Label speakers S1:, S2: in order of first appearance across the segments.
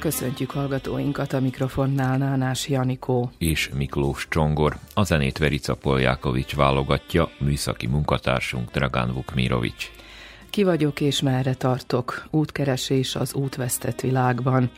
S1: Köszöntjük hallgatóinkat a mikrofonnál Nánás Janikó
S2: és Miklós Csongor. A zenét Verica Poljákovics válogatja, műszaki munkatársunk Dragán Vukmirovics.
S1: Ki vagyok és merre tartok? Útkeresés az útvesztett világban.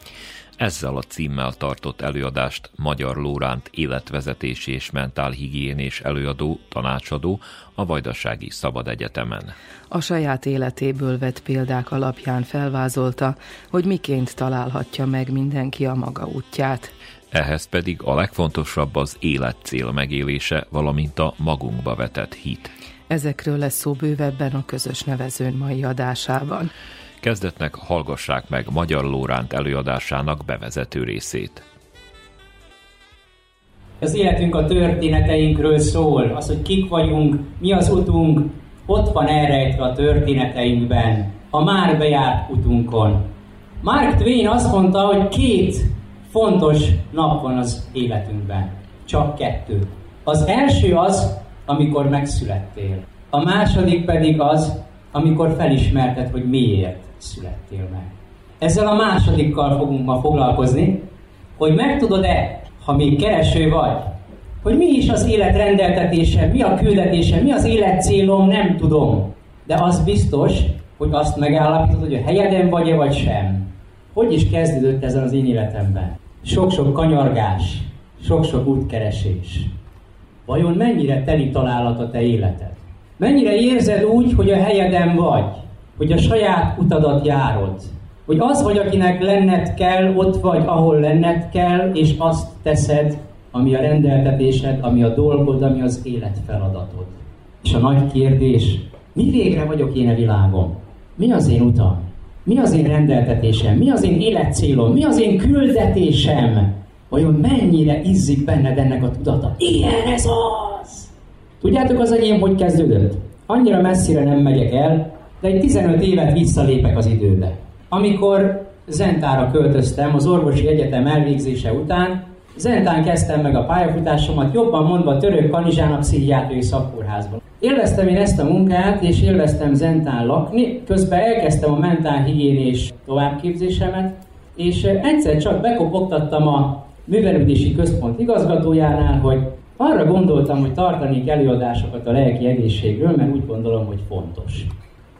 S2: Ezzel a címmel tartott előadást Magyar Lóránt életvezetési és mentálhigiénés előadó, tanácsadó a Vajdasági Szabad Egyetemen.
S1: A saját életéből vett példák alapján felvázolta, hogy miként találhatja meg mindenki a maga útját.
S2: Ehhez pedig a legfontosabb az életcél megélése, valamint a magunkba vetett hit.
S1: Ezekről lesz szó bővebben a közös nevezőn mai adásában.
S2: Kezdetnek hallgassák meg Magyar Lóránt előadásának bevezető részét.
S3: Az életünk a történeteinkről szól, az, hogy kik vagyunk, mi az utunk, ott van elrejtve a történeteinkben, a már bejárt utunkon. Mark Twain azt mondta, hogy két fontos nap van az életünkben. Csak kettő. Az első az, amikor megszülettél. A második pedig az, amikor felismerted, hogy miért születtél meg. Ezzel a másodikkal fogunk ma foglalkozni, hogy megtudod-e, ha még kereső vagy, hogy mi is az élet rendeltetése, mi a küldetése, mi az élet célom, nem tudom. De az biztos, hogy azt megállapítod, hogy a helyeden vagy-e vagy sem. Hogy is kezdődött ezen az én életemben? Sok-sok kanyargás, sok-sok útkeresés. Vajon mennyire teli találat a te életed? Mennyire érzed úgy, hogy a helyeden vagy? Hogy a saját utadat járod. Hogy az vagy, akinek lenned kell, ott vagy, ahol lenned kell, és azt teszed, ami a rendeltetésed, ami a dolgod, ami az élet feladatod. És a nagy kérdés, mi végre vagyok én a világon? Mi az én utam? Mi az én rendeltetésem? Mi az én életcélom? Mi az én küldetésem? Vajon mennyire izzik benned ennek a tudata? Igen, ez az! Tudjátok az enyém, hogy kezdődött? Annyira messzire nem megyek el, de egy 15 évet visszalépek az időbe. Amikor Zentára költöztem az orvosi egyetem elvégzése után, Zentán kezdtem meg a pályafutásomat, jobban mondva török kanizsán a pszichiátriai szakkórházban. Élveztem én ezt a munkát, és élveztem Zentán lakni, közben elkezdtem a mentálhigiénés továbbképzésemet, és egyszer csak bekopogtattam a művelődési központ igazgatójánál, hogy arra gondoltam, hogy tartanék előadásokat a lelki egészségről, mert úgy gondolom, hogy fontos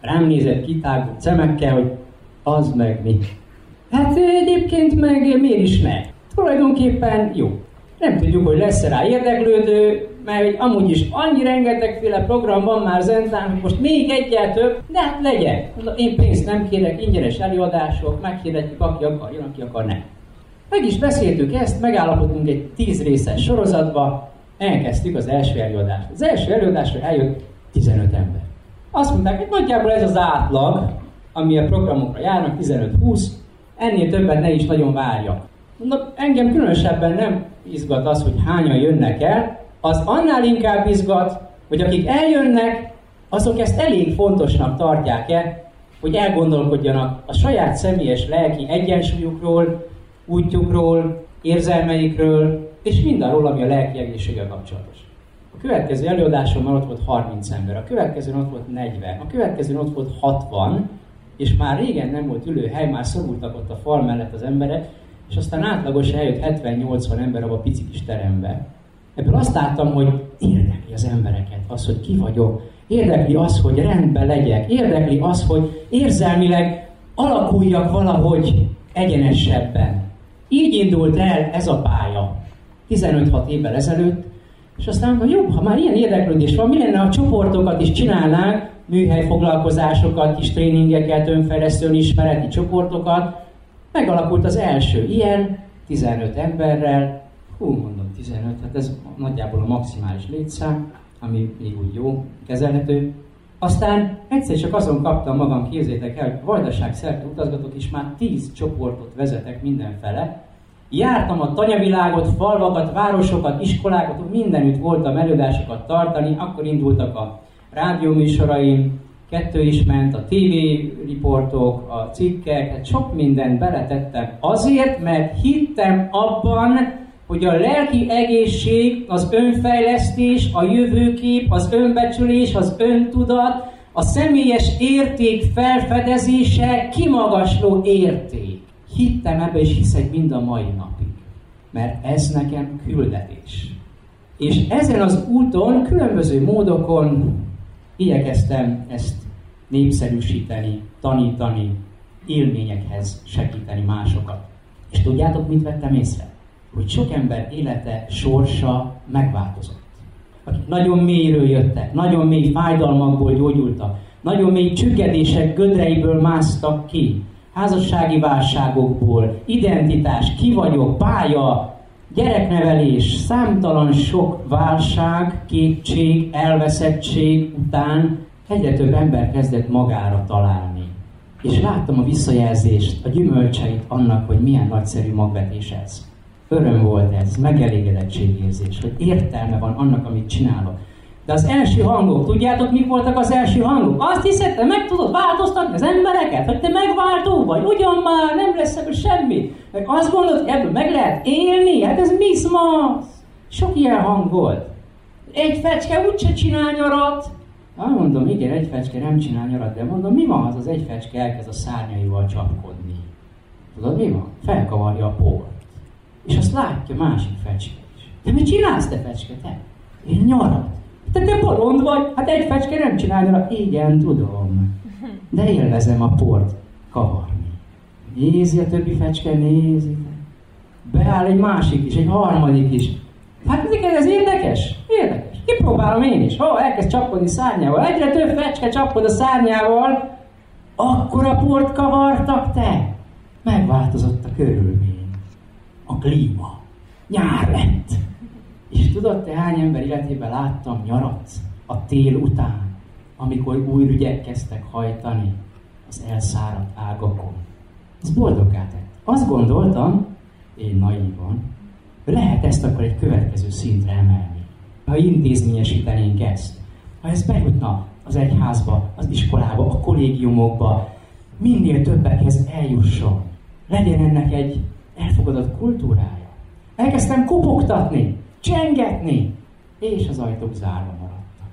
S3: rám nézett kitágult szemekkel, hogy az meg mi. Hát egyébként meg miért is ne? Tulajdonképpen jó. Nem tudjuk, hogy lesz-e rá érdeklődő, mert amúgy is annyi rengetegféle program van már Zentán, hogy most még egyel több, de hát legyen. Én pénzt nem kérek, ingyenes előadások, meghirdetjük, aki akar, jön, aki akar, nem. Meg is beszéltük ezt, megállapodtunk egy tíz részes sorozatba, elkezdtük az első előadást. Az első előadásra eljött 15 ember. Azt mondták, hogy nagyjából ez az átlag, ami a programokra járnak, 15-20, ennél többet ne is nagyon várjak. Na, engem különösebben nem izgat az, hogy hányan jönnek el, az annál inkább izgat, hogy akik eljönnek, azok ezt elég fontosnak tartják-e, hogy elgondolkodjanak a saját személyes lelki egyensúlyukról, útjukról, érzelmeikről, és mindarról, ami a lelki egészséggel kapcsolatos következő előadásommal ott volt 30 ember, a következőn ott volt 40, a következőn ott volt 60, és már régen nem volt ülőhely, már szorultak ott a fal mellett az emberek, és aztán átlagosan eljött 70-80 ember abba a pici kis terembe. Ebből azt láttam, hogy érdekli az embereket az, hogy ki vagyok, érdekli az, hogy rendben legyek, érdekli az, hogy érzelmileg alakuljak valahogy egyenesebben. Így indult el ez a pálya 15-6 évvel ezelőtt, és aztán mondom, jobb, ha már ilyen érdeklődés van, mi lenne, a csoportokat is csinálnánk, műhelyfoglalkozásokat, kis tréningeket, önfejlesztő ismereti csoportokat. Megalakult az első ilyen, 15 emberrel, hú, mondom 15, hát ez nagyjából a maximális létszám, ami még úgy jó, kezelhető. Aztán egyszer csak azon kaptam magam, képzétek el, hogy Vajdaság szerte utazgatok, és már 10 csoportot vezetek mindenfele, Jártam a tanyavilágot, falvakat, városokat, iskolákat, mindenütt voltam előadásokat tartani, akkor indultak a rádióműsoraim, kettő is ment, a TV riportok, a cikkek, hát sok mindent beletettem azért, mert hittem abban, hogy a lelki egészség, az önfejlesztés, a jövőkép, az önbecsülés, az öntudat, a személyes érték felfedezése kimagasló érték. Hittem ebbe, és hiszek mind a mai napig. Mert ez nekem küldetés. És ezen az úton, különböző módokon igyekeztem ezt népszerűsíteni, tanítani, élményekhez segíteni másokat. És tudjátok, mit vettem észre? Hogy sok ember élete, sorsa megváltozott. Akik nagyon mélyről jöttek, nagyon mély fájdalmakból gyógyultak, nagyon mély csüggedések gödreiből másztak ki, házassági válságokból, identitás, ki vagyok, pálya, gyereknevelés, számtalan sok válság, kétség, elveszettség után egyre több ember kezdett magára találni. És láttam a visszajelzést, a gyümölcseit annak, hogy milyen nagyszerű magvetés ez. Öröm volt ez, megelégedettségérzés, hogy értelme van annak, amit csinálok. De az első hangok, tudjátok, mik voltak az első hangok? Azt hiszed, te meg tudod változtatni az embereket, hogy te megváltó vagy, ugyan már nem lesz ebből semmi. Meg azt gondolod, hogy ebből meg lehet élni? Hát ez miszmasz. Sok ilyen hang volt. Egy fecske úgyse csinál nyarat. Na, mondom, igen, egy fecske nem csinál nyarat, de mondom, mi van, az az egy fecske elkezd a szárnyaival csapkodni? Tudod, mi van? Felkavarja a port. És azt látja másik fecske is. De mit csinálsz te fecske, te? Én nyarat. Te te bolond vagy, hát egy fecske nem csinálja, igen, tudom. De élvezem a port kavarni. Nézi a többi fecske, nézi. Beáll egy másik is, egy harmadik is. Hát neked ez érdekes? Érdekes. Kipróbálom én is. Ha elkezd csapkodni szárnyával, egyre több fecske csapkod a szárnyával, akkor a port kavartak te. Megváltozott a körülmény. A klíma. Nyár lett. És tudod, te hány ember életében láttam nyarat a tél után, amikor új ügyek kezdtek hajtani az elszáradt ágakon. Ez boldoggá tett. Azt gondoltam, én naívan, lehet ezt akkor egy következő szintre emelni. Ha intézményesítenénk ezt, ha ez bejutna az egyházba, az iskolába, a kollégiumokba, minél többekhez eljusson. Legyen ennek egy elfogadott kultúrája. Elkezdtem kopogtatni csengetni, és az ajtók zárva maradtak.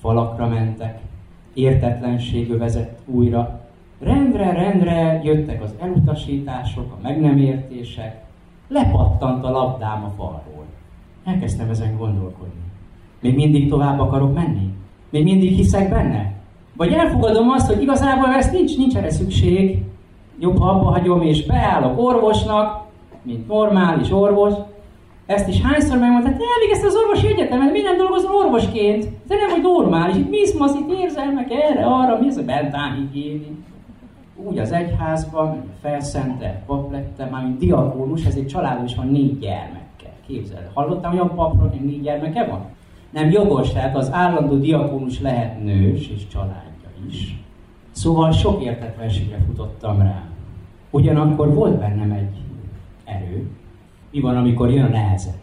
S3: Falakra mentek, értetlenségű vezett újra, rendre, rendre jöttek az elutasítások, a meg nem értések, lepattant a labdám a falról. Elkezdtem ezen gondolkodni. Még mindig tovább akarok menni? Még mindig hiszek benne? Vagy elfogadom azt, hogy igazából ezt nincs, nincs erre szükség, jobb, ha abba hagyom és beállok orvosnak, mint normális orvos, ezt is hányszor megmondta, te elvégezted az orvosi egyetemet, mi nem dolgozol orvosként? Te nem vagy normális, itt mi az itt érzelmek erre, arra, mi az a bentáhigiéni? Úgy az egyházban, felszentelt pap lettem, már mint diakónus, ez egy családban is van négy gyermekkel. Képzeld, hallottam olyan papról, hogy négy gyermeke van? Nem jogos, tehát az állandó diakónus lehet nős és családja is. Szóval sok értetlenségre futottam rá. Ugyanakkor volt bennem egy erő, mi van, amikor jön a neheze?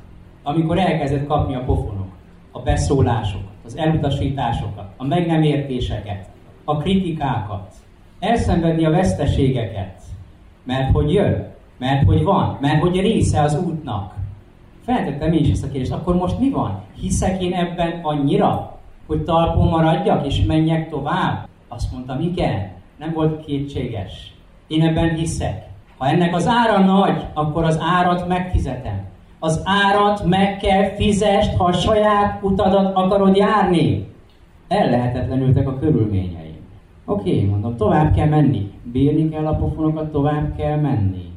S3: Amikor elkezdett kapni a pofonok, a beszólásokat, az elutasításokat, a meg nem értéseket, a kritikákat, elszenvedni a veszteségeket, mert hogy jön, mert hogy van, mert hogy része az útnak. Feltettem én is ezt a kérdést, akkor most mi van? Hiszek én ebben annyira, hogy talpon maradjak és menjek tovább? Azt mondtam, igen, nem volt kétséges. Én ebben hiszek. Ha ennek az ára nagy, akkor az árat megfizetem. Az árat meg kell fizest, ha a saját utadat akarod járni. Ellehetetlenültek a körülményeim. Oké, mondom, tovább kell menni. Bírni kell a pofonokat, tovább kell menni.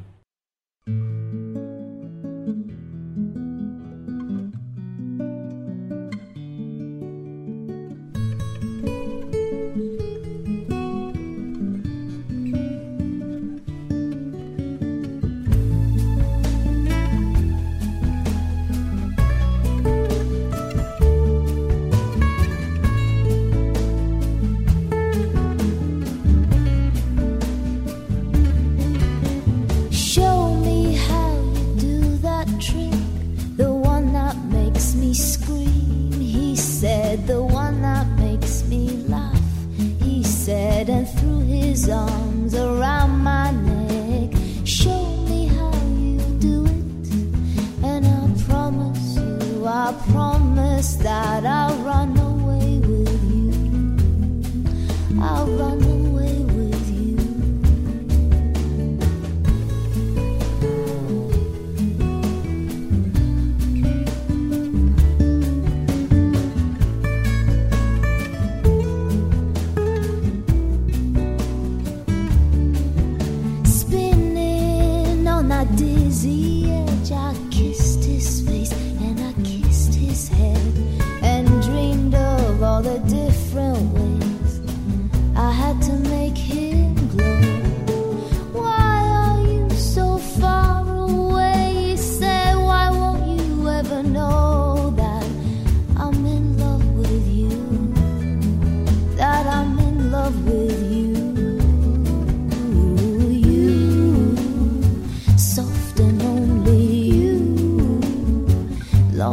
S4: Promise that I'll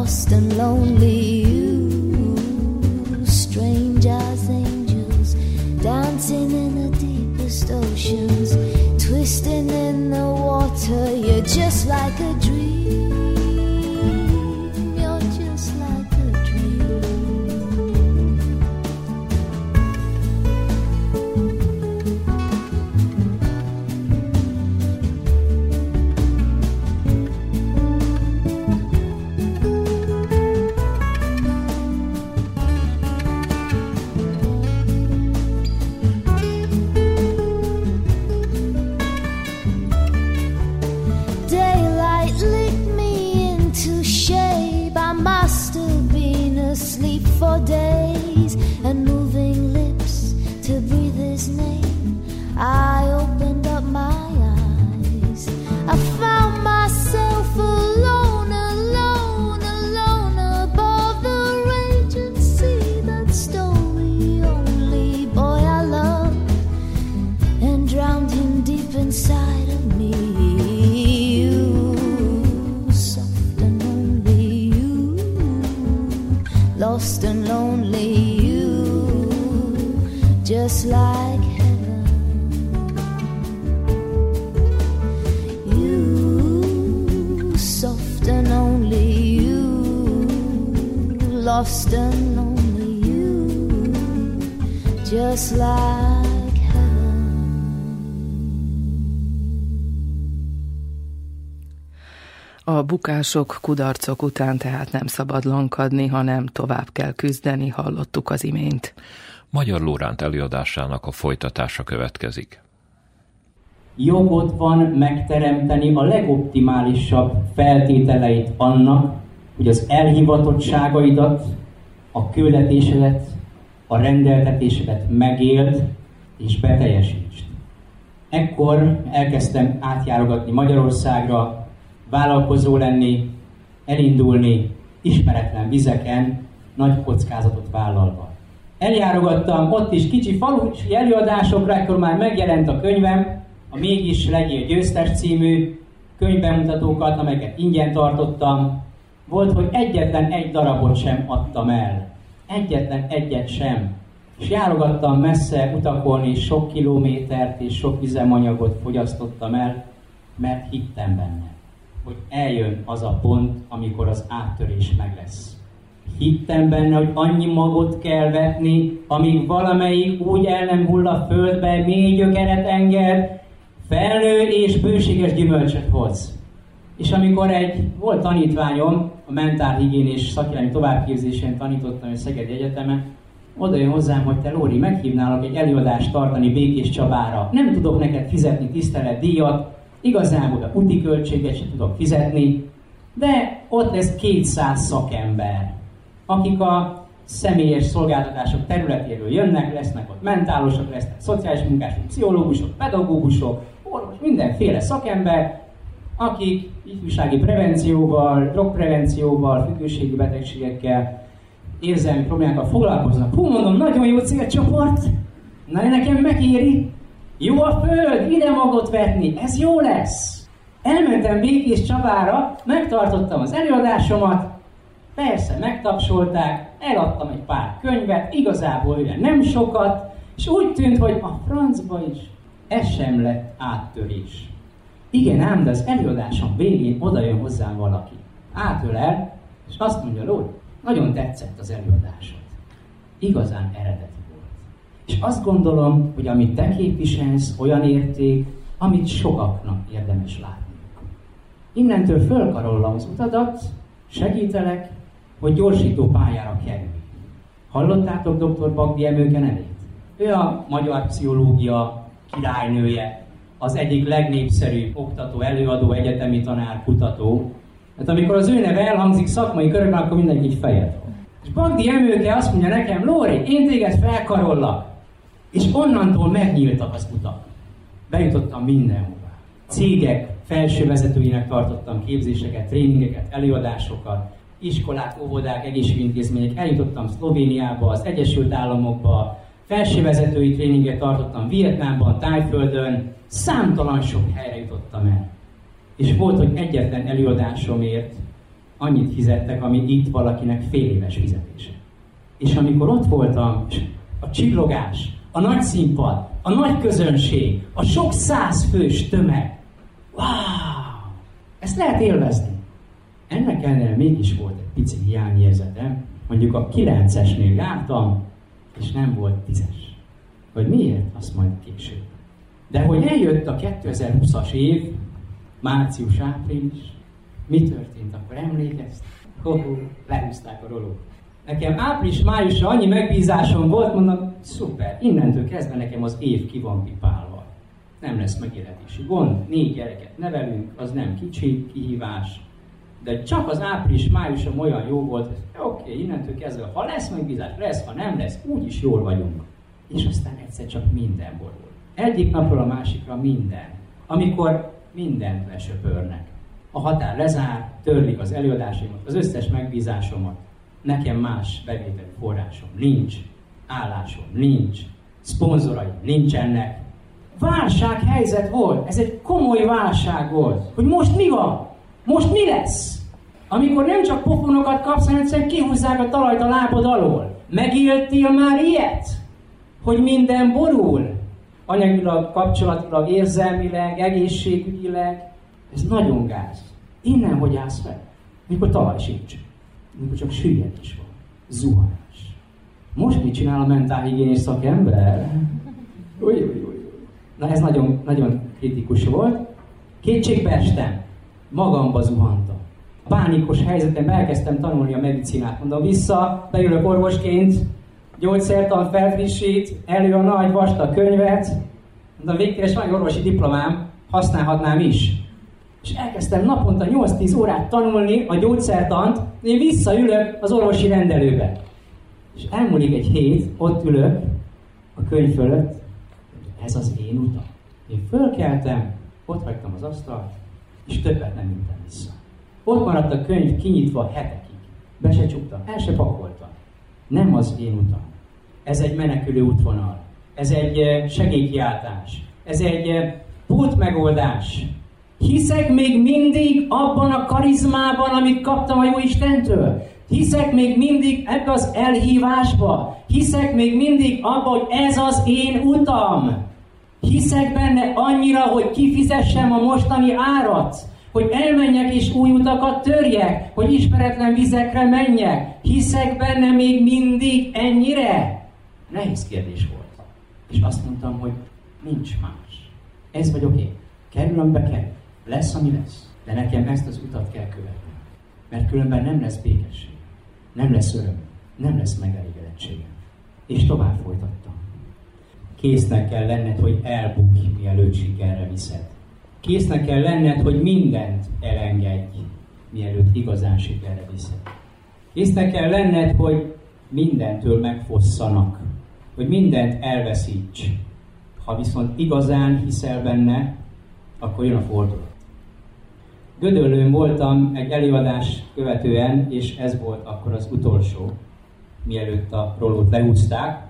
S4: lost and
S1: bukások, kudarcok után tehát nem szabad lankadni, hanem tovább kell küzdeni, hallottuk az imént.
S2: Magyar Lóránt előadásának a folytatása következik.
S3: jogod van megteremteni a legoptimálisabb feltételeit annak, hogy az elhivatottságaidat, a küldetésedet, a rendeltetésedet megéld és beteljesítsd. Ekkor elkezdtem átjárogatni Magyarországra, vállalkozó lenni, elindulni ismeretlen vizeken, nagy kockázatot vállalva. Eljárogattam ott is kicsi falusi előadásokra, ekkor már megjelent a könyvem, a Mégis legyél győztes című könyvbemutatókat, amelyeket ingyen tartottam. Volt, hogy egyetlen egy darabot sem adtam el. Egyetlen egyet sem. És járogattam messze utakon, és sok kilométert és sok üzemanyagot fogyasztottam el, mert hittem benne, hogy eljön az a pont, amikor az áttörés meg lesz. Hittem benne, hogy annyi magot kell vetni, amíg valamelyik úgy el nem hull a földbe, mély gyökeret enged, felnő és bőséges gyümölcsöt hoz. És amikor egy volt tanítványom, a mentálhigiénés szakirányi továbbképzésén tanítottam a Szegedi Egyetemen, oda jön hozzám, hogy te Lóri, meghívnálok egy előadást tartani Békés Csabára. Nem tudok neked fizetni tiszteletdíjat, igazából a úti költséget sem tudok fizetni, de ott lesz 200 szakember, akik a személyes szolgáltatások területéről jönnek, lesznek ott mentálosok, lesznek szociális munkások, pszichológusok, pedagógusok, orvos, mindenféle szakember, akik ifjúsági prevencióval, drogprevencióval, függőségi betegségekkel, érzelmi problémákkal foglalkoznak. Hú, mondom, nagyon jó célcsoport, na nekem megéri, jó a föld, ide magot vetni, ez jó lesz. Elmentem Békés Csabára, megtartottam az előadásomat, persze megtapsolták, eladtam egy pár könyvet, igazából ugye nem sokat, és úgy tűnt, hogy a francba is ez sem lett áttörés. Igen ám, de az előadásom végén oda jön hozzám valaki. Átölel, És azt mondja, Lóri, nagyon tetszett az előadásod. Igazán eredeti volt. És azt gondolom, hogy amit te képviselsz, olyan érték, amit sokaknak érdemes látni. Innentől fölkarollom az utadat, segítelek, hogy gyorsító pályára kerülj. Hallottátok dr. Bagdi Emőke nevét? Ő a magyar pszichológia királynője, az egyik legnépszerűbb oktató, előadó, egyetemi tanár, kutató. Hát amikor az ő neve elhangzik szakmai körökben, akkor mindenki így fejet És Bagdi Emőke azt mondja nekem, Lóri, én téged felkarollak. És onnantól megnyíltak az utak. Bejutottam mindenhova. Cégek felső vezetőinek tartottam képzéseket, tréningeket, előadásokat, iskolák, óvodák, egészségügyintézmények, eljutottam Szlovéniába, az Egyesült Államokba, felsővezetői tréninget tartottam Vietnámban, Tájföldön, számtalan sok helyre jutottam el. És volt, hogy egyetlen előadásomért annyit fizettek, ami itt valakinek fél éves fizetése. És amikor ott voltam, a csillogás, a nagy színpad, a nagy közönség, a sok száz fős tömeg, wow! Ezt lehet élvezni. Ennek ellenére mégis volt egy pici hiányérzetem, mondjuk a 9-esnél jártam, és nem volt tízes. Hogy miért, azt majd később. De hogy eljött a 2020-as év, március-április, mi történt akkor? Emlékeztek? Hoho, lehúzták a rolót. Nekem április-májusra annyi megbízásom volt, mondom, szuper, innentől kezdve nekem az év ki van pipálva. Nem lesz megélhetési gond, négy gyereket nevelünk, az nem kicsi kihívás, de csak az április-májusom olyan jó volt, hogy oké, okay, innentől kezdve, ha lesz megbízás, lesz, ha nem lesz, úgyis jól vagyunk. És aztán egyszer csak minden borul. Egyik napról a másikra minden. Amikor mindent lesöpörnek. A határ lezár, törlik az előadásomat, az összes megbízásomat. Nekem más bevételi forrásom nincs, állásom nincs, szponzoraim nincsenek. Válsághelyzet volt, ez egy komoly válság volt, hogy most mi van? Most mi lesz? Amikor nem csak pofonokat kapsz, hanem egyszerűen kihúzzák a talajt a lábod alól. Megéltél már ilyet? Hogy minden borul? Anyagilag, kapcsolatilag, érzelmileg, egészségügyileg. Ez nagyon gáz. Innen hogy állsz fel? Mikor talaj sincs. Mikor csak süllyedés van. Zuhanás. Most mit csinál a mentálhigiénés szakember? Uj, uj, uj. Na ez nagyon, nagyon kritikus volt. Kétségbe estem magamba zuhantam. Pánikos helyzetem elkezdtem tanulni a medicinát. Mondom, vissza, beülök orvosként, gyógyszertan felfrissít, elő a nagy vastag könyvet, mondom, végkéres van egy orvosi diplomám, használhatnám is. És elkezdtem naponta 8-10 órát tanulni a gyógyszertant, én visszaülök az orvosi rendelőbe. És elmúlik egy hét, ott ülök a könyv fölött, ez az én utam. Én fölkeltem, ott hagytam az asztalt, és többet nem ültem vissza. Ott maradt a könyv kinyitva hetekig. Be se csuktam, el se pakoltam. Nem az én utam. Ez egy menekülő útvonal. Ez egy eh, segélykiáltás. Ez egy eh, pult megoldás. Hiszek még mindig abban a karizmában, amit kaptam a Jó Istentől. Hiszek még mindig ebbe az elhívásba. Hiszek még mindig abba, hogy ez az én utam. Hiszek benne annyira, hogy kifizessem a mostani árat, hogy elmenjek és új utakat törjek, hogy ismeretlen vizekre menjek. Hiszek benne még mindig ennyire? Nehéz kérdés volt. És azt mondtam, hogy nincs más. Ez vagyok én. Kerülöm be kell. Lesz, ami lesz. De nekem ezt az utat kell követni. Mert különben nem lesz békesség. Nem lesz öröm. Nem lesz megelégedettségem. És tovább folytattam. Késznek kell lenned, hogy elbukj, mielőtt sikerre viszed. Késznek kell lenned, hogy mindent elengedj, mielőtt igazán sikerre viszed. Késznek kell lenned, hogy mindentől megfosszanak, hogy mindent elveszíts. Ha viszont igazán hiszel benne, akkor jön a fordulat. Gödöllőn voltam egy előadás követően, és ez volt akkor az utolsó, mielőtt a rolót lehúzták.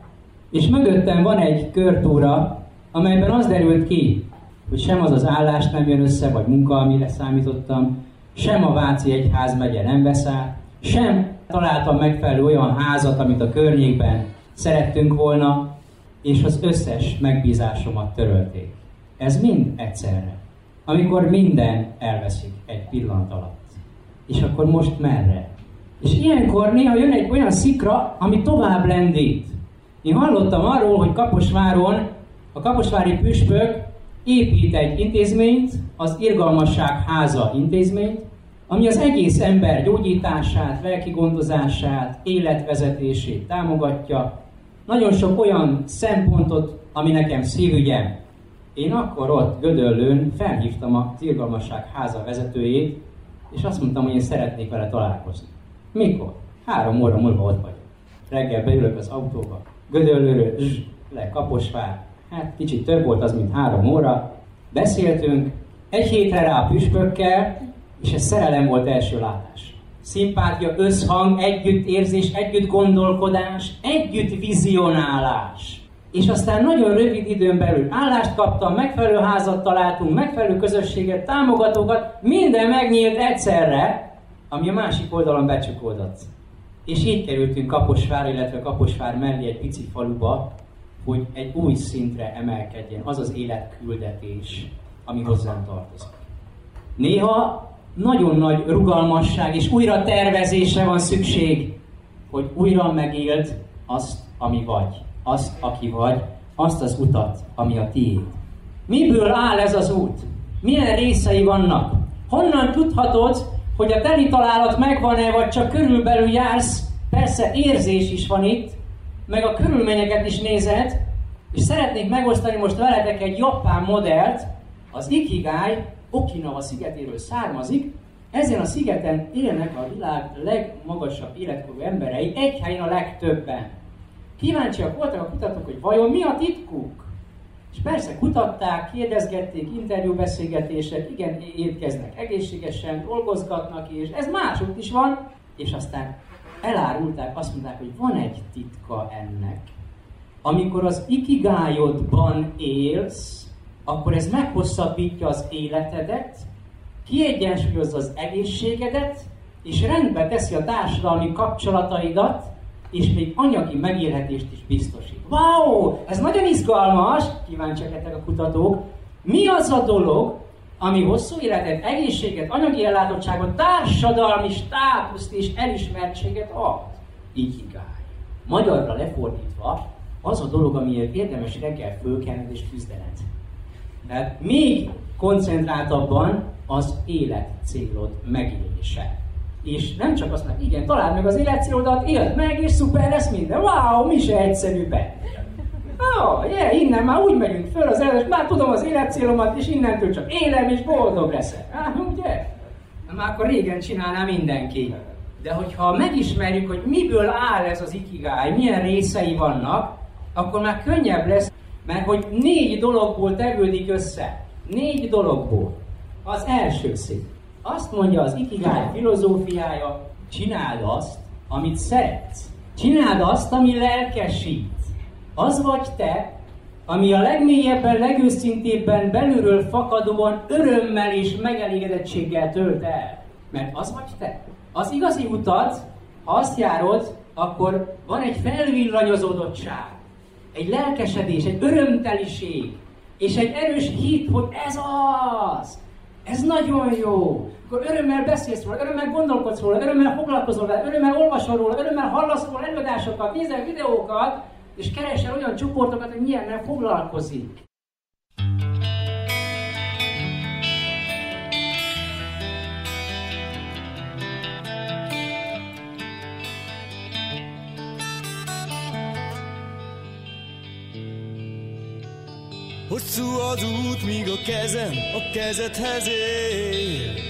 S3: És mögöttem van egy körtúra, amelyben az derült ki, hogy sem az az állás nem jön össze, vagy munka, amire számítottam, sem a Váci Egyház megye nem beszáll, sem találtam megfelelő olyan házat, amit a környékben szerettünk volna, és az összes megbízásomat törölték. Ez mind egyszerre. Amikor minden elveszik egy pillanat alatt. És akkor most merre? És ilyenkor néha jön egy olyan szikra, ami tovább lendít. Én hallottam arról, hogy Kaposváron a Kaposvári püspök épít egy intézményt, az Irgalmasság Háza intézményt, ami az egész ember gyógyítását, lelki gondozását, életvezetését támogatja. Nagyon sok olyan szempontot, ami nekem szívügyem. Én akkor ott Gödöllőn felhívtam a Irgalmasság Háza vezetőjét, és azt mondtam, hogy én szeretnék vele találkozni. Mikor? Három óra múlva ott vagyok. Reggel beülök az autóba, Gödöllőről, zs, le Kaposvár. Hát kicsit több volt az, mint három óra. Beszéltünk, egy hétre rá a püspökkel, és ez szerelem volt első látás. Szimpátia, összhang, együttérzés, együtt gondolkodás, együtt vizionálás. És aztán nagyon rövid időn belül állást kaptam, megfelelő házat találtunk, megfelelő közösséget, támogatókat, minden megnyílt egyszerre, ami a másik oldalon becsukódott. És így kerültünk Kaposvár, illetve Kaposvár mellé egy pici faluba, hogy egy új szintre emelkedjen az az életküldetés, ami hozzám tartozik. Néha nagyon nagy rugalmasság és újra tervezésre van szükség, hogy újra megéld azt, ami vagy, azt, aki vagy, azt az utat, ami a tiéd. Miből áll ez az út? Milyen részei vannak? Honnan tudhatod, hogy a teli találat megvan-e, vagy csak körülbelül jársz? Persze érzés is van itt, meg a körülményeket is nézed, és szeretnék megosztani most veletek egy japán modellt, az Ikigai Okinawa szigetéről származik, ezen a szigeten élnek a világ legmagasabb életkorú emberei, egy helyen a legtöbben. Kíváncsiak voltak a kutatók, hogy vajon mi a titkuk? És persze kutatták, kérdezgették, interjúbeszélgetések, igen, étkeznek egészségesen, dolgozgatnak, és ez máshogy is van, és aztán elárulták, azt mondták, hogy van egy titka ennek. Amikor az ikigájodban élsz, akkor ez meghosszabbítja az életedet, kiegyensúlyozza az egészségedet, és rendbe teszi a társadalmi kapcsolataidat, és még anyagi megélhetést is biztosít. Wow! Ez nagyon izgalmas, kíváncsiak a kutatók. Mi az a dolog, ami hosszú életet, egészséget, anyagi ellátottságot, társadalmi státuszt és elismertséget ad? Így igány. Magyarra lefordítva, az a dolog, amiért érdemes reggel fölkelned és küzdened. Tehát még koncentráltabban az élet célod megélése. És nem csak azt mondják, igen, találd meg az életcélodat, éld meg, és szuper lesz minden. Wow, mi se egyszerű be. Oh, yeah, innen már úgy megyünk föl az előtt, már tudom az életcélomat, és innentől csak élem és boldog leszek. Ah, ugye? Már akkor régen csinálná mindenki. De hogyha megismerjük, hogy miből áll ez az ikigály, milyen részei vannak, akkor már könnyebb lesz, mert hogy négy dologból tevődik össze. Négy dologból. Az első szép. Azt mondja az Ikigai filozófiája, csináld azt, amit szeretsz. Csináld azt, ami lelkesít. Az vagy te, ami a legmélyebben, legőszintébben, belülről fakadóan örömmel és megelégedettséggel tölt el. Mert az vagy te. Az igazi utat, ha azt járod, akkor van egy felvillanyozódottság, egy lelkesedés, egy örömteliség, és egy erős hit, hogy ez az. Ez nagyon jó. Akkor örömmel beszélsz róla, örömmel gondolkodsz róla, örömmel foglalkozol vele, örömmel olvasol róla, örömmel hallasz róla előadásokat, nézel videókat, és keresel olyan csoportokat, hogy milyennel foglalkozik.
S5: Hosszú az út, míg a kezem a kezedhez ér.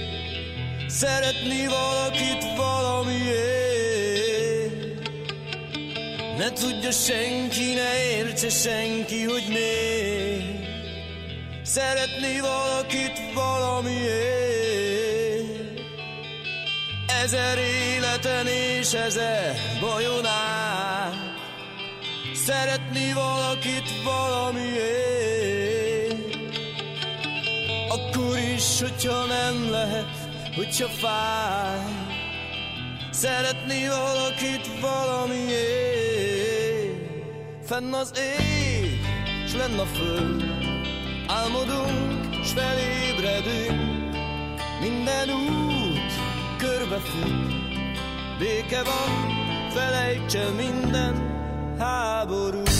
S5: Szeretni valakit valamiért. Ne tudja senki, ne értse senki, hogy miért. Szeretni valakit valamiért. Ezer életen és ezer bajon át Szeretni valakit valamiért Akkor is, hogyha nem lehet, hogyha fáj. Szeretni valakit valamiért. Fenn az ég, s lenn a föld. Álmodunk, s felébredünk. Minden út körbefut béke van, felejtse minden háború.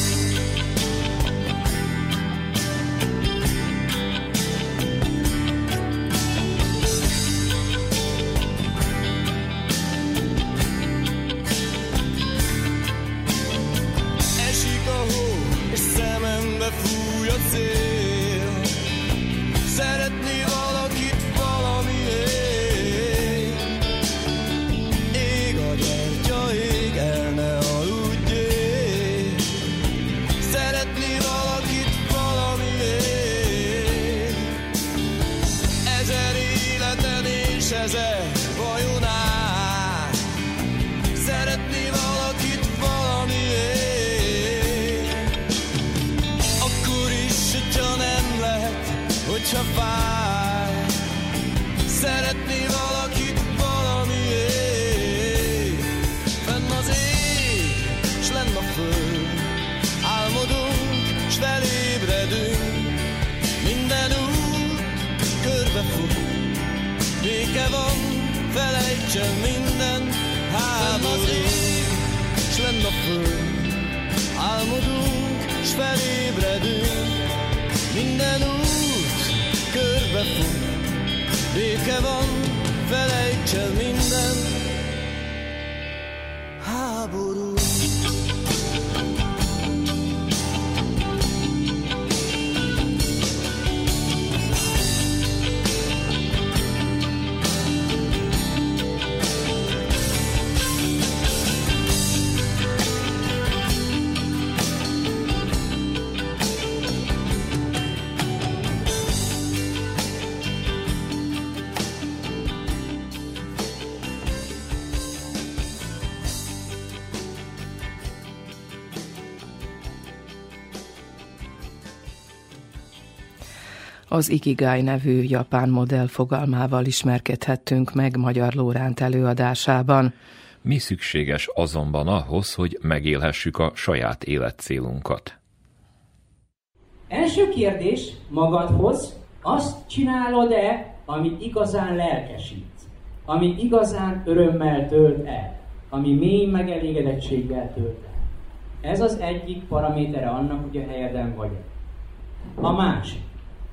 S1: Az Ikigai nevű japán modell fogalmával ismerkedhettünk meg Magyar Lóránt előadásában.
S2: Mi szükséges azonban ahhoz, hogy megélhessük a saját életcélunkat?
S3: Első kérdés magadhoz, azt csinálod-e, ami igazán lelkesít, ami igazán örömmel tölt el, ami mély megelégedettséggel tölt el. Ez az egyik paramétere annak, hogy a helyeden vagy. A másik.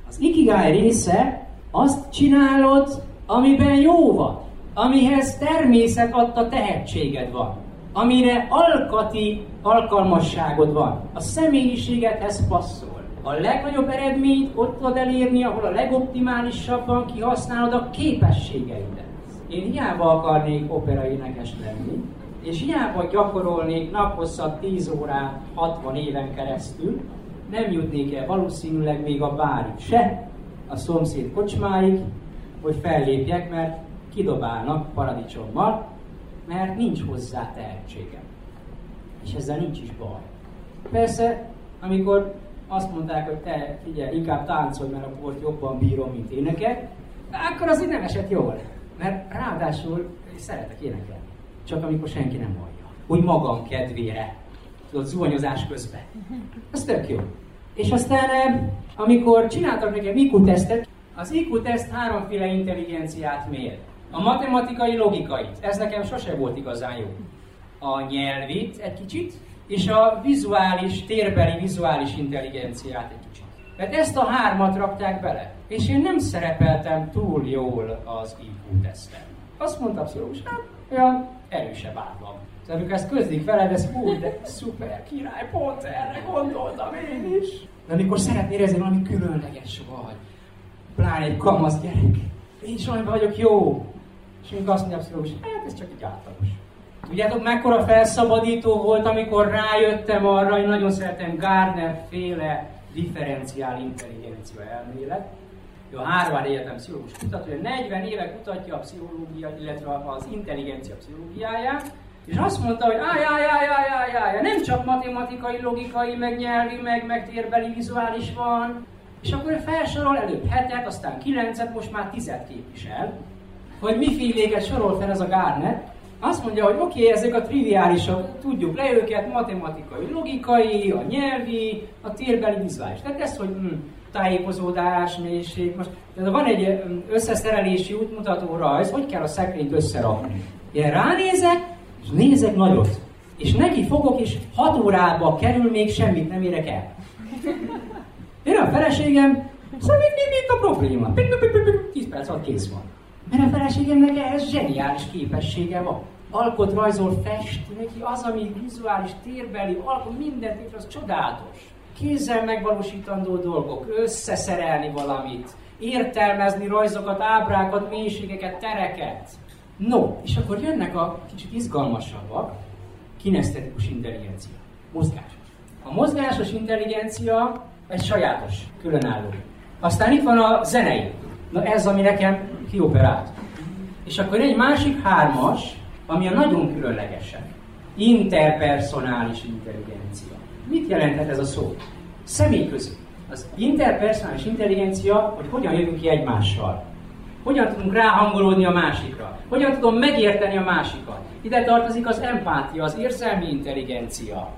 S3: Az ikigai része azt csinálod, amiben jó vagy, amihez természet adta tehetséged van, amire alkati alkalmasságod van, a személyiségedhez passzol. A legnagyobb eredményt ott tudod elérni, ahol a legoptimálisabban kihasználod a képességeidet. Én hiába akarnék operaénekes lenni, és hiába gyakorolnék naphosszat 10 órát 60 éven keresztül, nem jutnék el valószínűleg még a bárig se, a szomszéd kocsmáig, hogy fellépjek, mert kidobálnak paradicsommal, mert nincs hozzá tehetségem. És ezzel nincs is baj. Persze, amikor azt mondták, hogy te figyelj, inkább táncolj, mert a bort jobban bírom, mint éneket, akkor az így nem esett jól. Mert ráadásul szeretek énekelni. Csak amikor senki nem hallja. Úgy magam kedvére. Tudod, zuhanyozás közben. Az tök jó. És aztán, eh, amikor csináltak nekem IQ tesztet, az IQ teszt háromféle intelligenciát mér. A matematikai logikait, ez nekem sose volt igazán jó. A nyelvit egy kicsit, és a vizuális, térbeli vizuális intelligenciát egy kicsit. Mert ezt a hármat rakták bele. És én nem szerepeltem túl jól az IQ teszten. Azt mondta a pszichológus, hát olyan erősebb átlag. Tehát amikor ezt közlik veled, ez hú, de szuper, király, pont erre gondoltam én is. De amikor szeretnél érezni, valami különleges vagy, pláne egy kamasz gyerek, én is olyan vagyok jó. És amikor azt mondja a pszichológus, hát ez csak egy átlagos. Tudjátok, mekkora felszabadító volt, amikor rájöttem arra, hogy nagyon szeretem Gardner féle differenciál intelligencia elmélet. Ő a Harvard Egyetem pszichológus kutatója, 40 éve kutatja a pszichológia, illetve az intelligencia pszichológiáját, és azt mondta, hogy áj, áj, áj, áj, áj, áj, nem csak matematikai, logikai, meg nyelvi, meg, meg térbeli, vizuális van, és akkor felsorol előbb hetet, aztán kilencet, most már tizet képvisel, hogy miféléket sorol fel ez a Gardner, azt mondja, hogy oké, okay, ezek a triviálisok, tudjuk le őket, matematikai, logikai, a nyelvi, a térbeli, vizuális. Tehát ez, hogy hm, tájékozódás, mélység, most tehát van egy összeszerelési útmutató rajz, hogy kell a szekrényt összerakni. Én ránézek, És nézek nagyot. És neki fogok, és hat órába kerül, még semmit nem érek el. Én a feleségem, szóval mi, mi, a probléma? 10 perc alatt kész van. Mert a feleségemnek ehhez zseniális képessége van. Alkot, rajzol, fest, neki az, ami vizuális, térbeli, alkot, mindent itt az csodálatos. Kézzel megvalósítandó dolgok, összeszerelni valamit, értelmezni rajzokat, ábrákat, mélységeket, tereket. No, és akkor jönnek a kicsit izgalmasabbak, kinesztetikus intelligencia, mozgás. A mozgásos intelligencia egy sajátos, különálló. Aztán itt van a zenei. Na ez, ami nekem kioperált. És akkor egy másik hármas, ami a nagyon különlegesek. Interpersonális intelligencia. Mit jelenthet ez a szó? Személy között. Az interpersonális intelligencia, hogy hogyan jövünk ki egymással. Hogyan tudunk ráhangolódni a másikra. Hogyan tudom megérteni a másikat. Ide tartozik az empátia, az érzelmi intelligencia.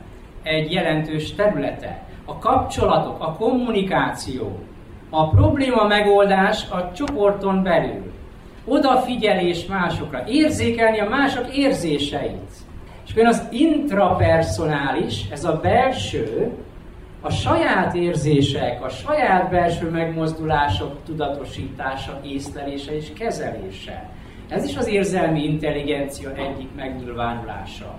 S3: Egy jelentős területe. A kapcsolatok, a kommunikáció, a probléma megoldás a csoporton belül. Odafigyelés másokra, érzékelni a mások érzéseit. És akkor az intrapersonális, ez a belső, a saját érzések, a saját belső megmozdulások tudatosítása, észlelése és kezelése. Ez is az érzelmi intelligencia egyik megnyilvánulása.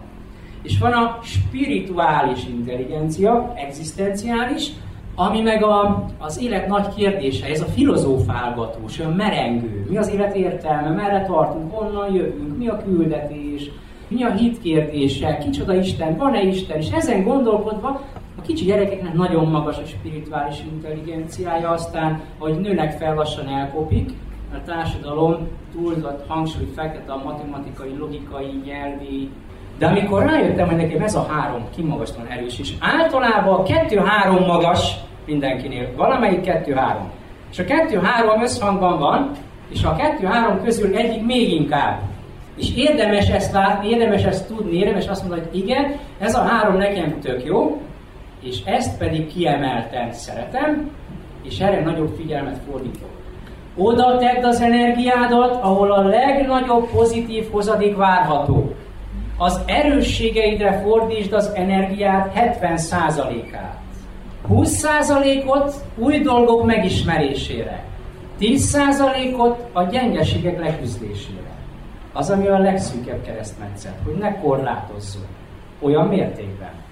S3: És van a spirituális intelligencia, egzisztenciális, ami meg a, az élet nagy kérdése, ez a filozófálgatós, olyan merengő. Mi az élet értelme, merre tartunk, honnan jövünk, mi a küldetés, mi a hit kérdése, kicsoda Isten, van-e Isten, és ezen gondolkodva a kicsi gyerekeknek nagyon magas a spirituális intelligenciája, aztán, hogy nőnek fel, lassan elkopik, a társadalom túlzott hangsúlyt fektet a matematikai, logikai, nyelvi, de amikor rájöttem, hogy nekem ez a három kimagaslóan erős, és általában kettő-három magas mindenkinél, valamelyik kettő-három. És a kettő-három összhangban van, és a kettő-három közül egyik még inkább. És érdemes ezt látni, érdemes ezt tudni, érdemes azt mondani, hogy igen, ez a három nekem tök jó, és ezt pedig kiemelten szeretem, és erre nagyobb figyelmet fordítok. Oda tedd az energiádat, ahol a legnagyobb pozitív hozadék várható. Az erősségeidre fordítsd az energiát 70%-át. 20%-ot új dolgok megismerésére. 10%-ot a gyengeségek leküzdésére. Az, ami a legszűkebb keresztmetszet, hogy ne korlátozzon. Olyan mértékben.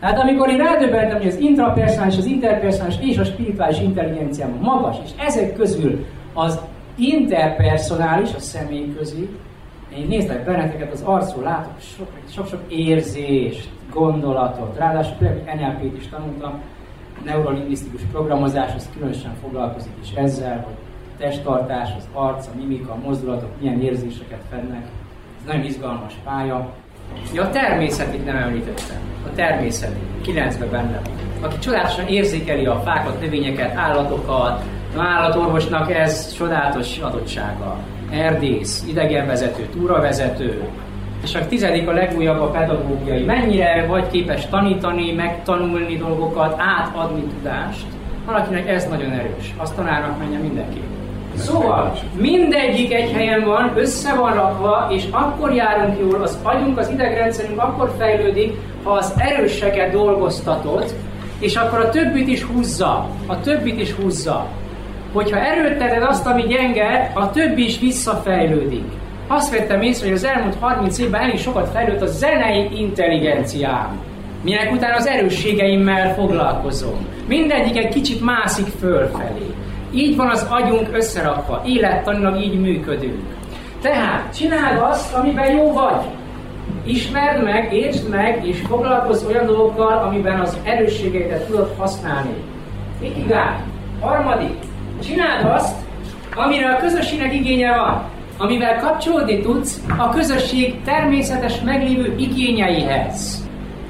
S3: Tehát amikor én rádöbbentem, hogy az intrapersonális, az interpersonális és a spirituális intelligenciám magas, és ezek közül az interpersonális, a személy közé, én nézlek benneteket, az arcról látok sok-sok érzést, gondolatot, ráadásul például NLP-t is tanultam, neurolingvisztikus programozás, az különösen foglalkozik is ezzel, hogy a testtartás, az arc, a mimika, a mozdulatok milyen érzéseket fednek. Ez nagyon izgalmas pálya. Ja, a természetit nem említettem. A természeti, kilencben benne Aki csodálatosan érzékeli a fákat, növényeket, állatokat, a állatorvosnak ez csodálatos adottsága. Erdész, idegenvezető, túravezető, és a tizedik a legújabb a pedagógiai. Mennyire vagy képes tanítani, megtanulni dolgokat, átadni tudást. Valakinek ez nagyon erős. Azt tanárnak menjen mindenki. Szóval mindegyik egy helyen van, össze van rakva, és akkor járunk jól, az agyunk, az idegrendszerünk akkor fejlődik, ha az erőseket dolgoztatod, és akkor a többit is húzza. A többit is húzza. Hogyha erőtteted azt, ami gyenge, a többi is visszafejlődik. Azt vettem észre, hogy az elmúlt 30 évben elég sokat fejlődött a zenei intelligenciám. Minek után az erősségeimmel foglalkozom. Mindegyik egy kicsit mászik fölfelé. Így van az agyunk összerakva, élettanilag így működünk. Tehát csináld azt, amiben jó vagy. Ismerd meg, értsd meg, és foglalkozz olyan dolgokkal, amiben az erősségeidet tudod használni. Ikigány. Harmadik. Csináld azt, amire a közösségnek igénye van amivel kapcsolódni tudsz a közösség természetes meglévő igényeihez.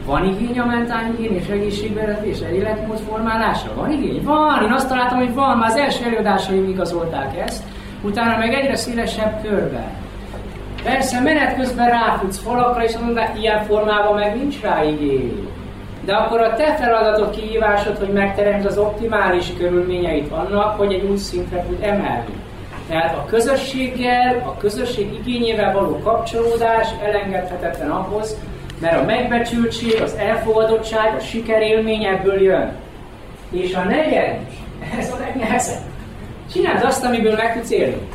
S3: Van igény a mentálhigién és egészségvezetés, életmód formálása? Van igény? Van! Én azt találtam, hogy van, már az első előadásaim igazolták ezt, utána meg egyre szélesebb körben. Persze menet közben ráfutsz falakra, és mondod, de ilyen formában meg nincs rá igény. De akkor a te feladatot kihívásod, hogy megteremtsd az optimális körülményeit annak, hogy egy új szintre tud emelni. Tehát a közösséggel, a közösség igényével való kapcsolódás elengedhetetlen ahhoz, mert a megbecsültség, az elfogadottság, a sikerélmény ebből jön. És a negyed, ez a legnehezebb. Csináld azt, amiből meg tudsz élni.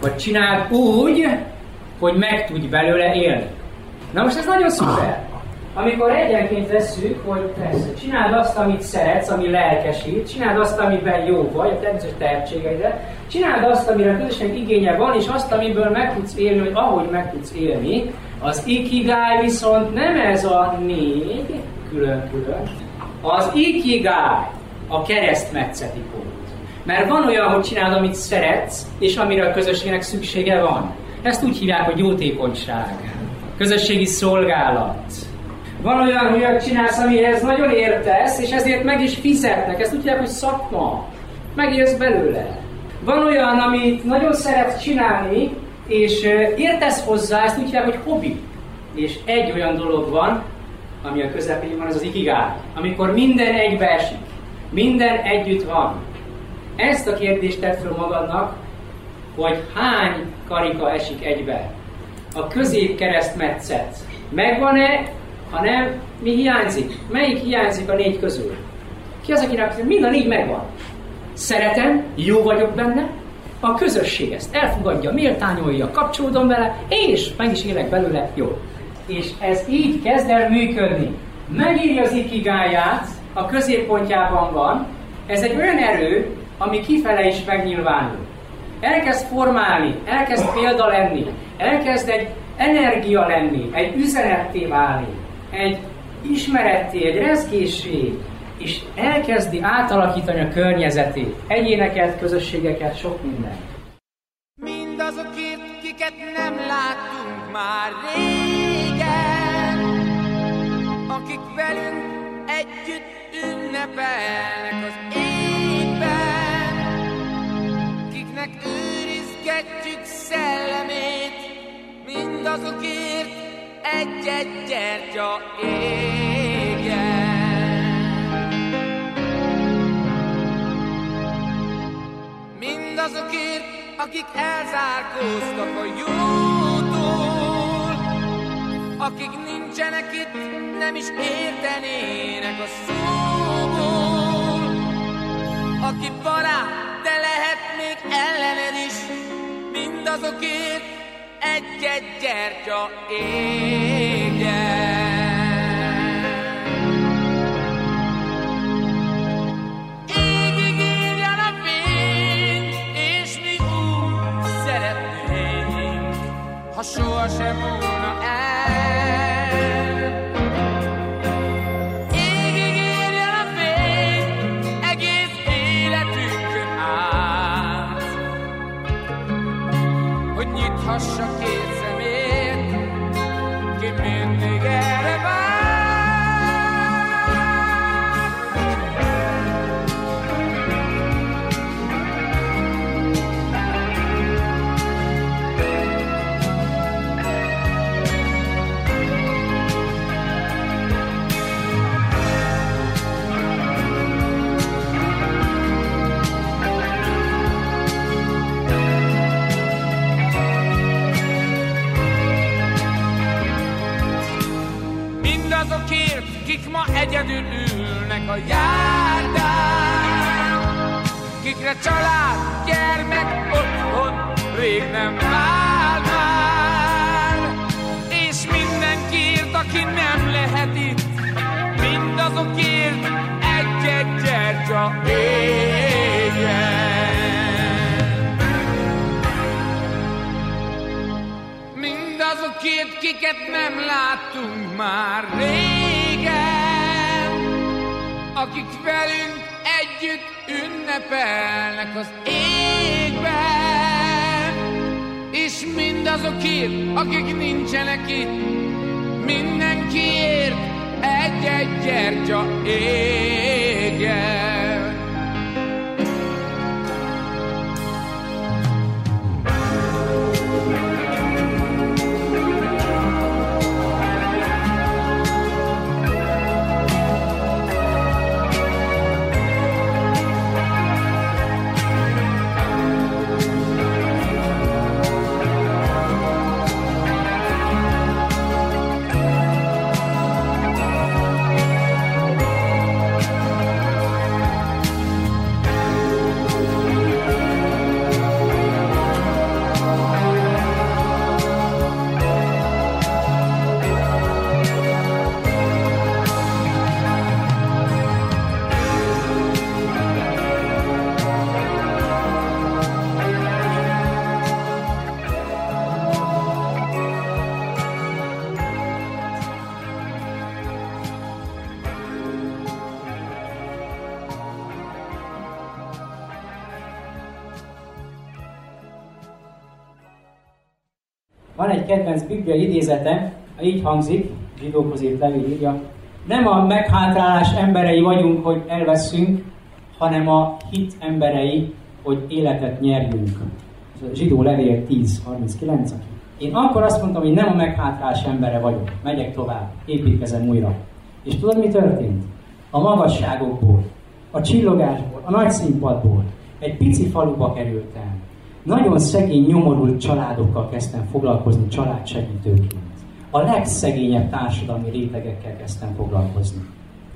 S3: Vagy csináld úgy, hogy meg tudj belőle élni. Na most ez nagyon szuper. Amikor egyenként vesszük, hogy persze, csináld azt, amit szeretsz, ami lelkesít, csináld azt, amiben jó vagy, a természetes tehetségeidre, csináld azt, amire a közösség igénye van, és azt, amiből meg tudsz élni, vagy ahogy meg tudsz élni. Az ikigai viszont nem ez a négy, külön-külön. Az ikigai a keresztmetszeti pont. Mert van olyan, hogy csinálod, amit szeretsz, és amire a közösségnek szüksége van. Ezt úgy hívják, hogy jótékonyság, közösségi szolgálat. Van olyan, hogy olyat csinálsz, amihez nagyon értesz, és ezért meg is fizetnek. Ezt úgy hívják, hogy szakma. Megélsz belőle. Van olyan, amit nagyon szeretsz csinálni, és értesz hozzá, ezt úgy hívják, hogy hobbi. És egy olyan dolog van, ami a közepén van, az az ikigá, amikor minden egybeesik. Minden együtt van. Ezt a kérdést tett fel magadnak, hogy hány karika esik egybe. A közép keresztmetszet megvan-e, ha nem, mi hiányzik? Melyik hiányzik a négy közül? Ki az, akinek mind a négy megvan? Szeretem, jó vagyok benne, a közösség ezt elfogadja, méltányolja, kapcsolódom vele, és meg is élek belőle jól. És ez így kezd el működni. Megírja az ikigáját, a középpontjában van, ez egy olyan erő, ami kifele is megnyilvánul. Elkezd formálni, elkezd példa lenni, elkezd egy energia lenni, egy üzenetté válni, egy ismeretté, egy rezgésé, és elkezdi átalakítani a környezetét, egyéneket, közösségeket, sok mindent.
S6: Mindazokért, kiket nem láttunk már régen, akik velünk együtt ünnepelnek az égben, kiknek őrizgetjük szellemét, mindazokért egy-egy gyertya égjen. Mindazokért, akik elzárkóztak a jótól, akik nincsenek itt, nem is értenének a szóból. Aki barát, de lehet még ellened is, mindazokért egy-egy gyertya égjen. Ha sohasem egyedül ülnek a járdán, kikre család, gyermek, otthon rég nem vár már, és mindenkiért, aki nem lehet itt, mindazokért egy-egy gyertya égjen. Mindazokért, kiket nem láttunk már régen, akik velünk együtt ünnepelnek az égben, és mindazokért, akik nincsenek itt, mindenkiért egy-egy gyertya égjen.
S3: Kedvenc biblia idézete, így hangzik, zsidókhoz írt levél írja, nem a meghátrálás emberei vagyunk, hogy elveszünk, hanem a hit emberei, hogy életet nyerjünk. Ez a zsidó levél 10.39. Én akkor azt mondtam, hogy nem a meghátrálás embere vagyok. Megyek tovább, építkezem újra. És tudod, mi történt? A magasságokból, a csillogásból, a nagy színpadból egy pici faluba kerültem. Nagyon szegény, nyomorult családokkal kezdtem foglalkozni családsegítőként. A legszegényebb társadalmi rétegekkel kezdtem foglalkozni.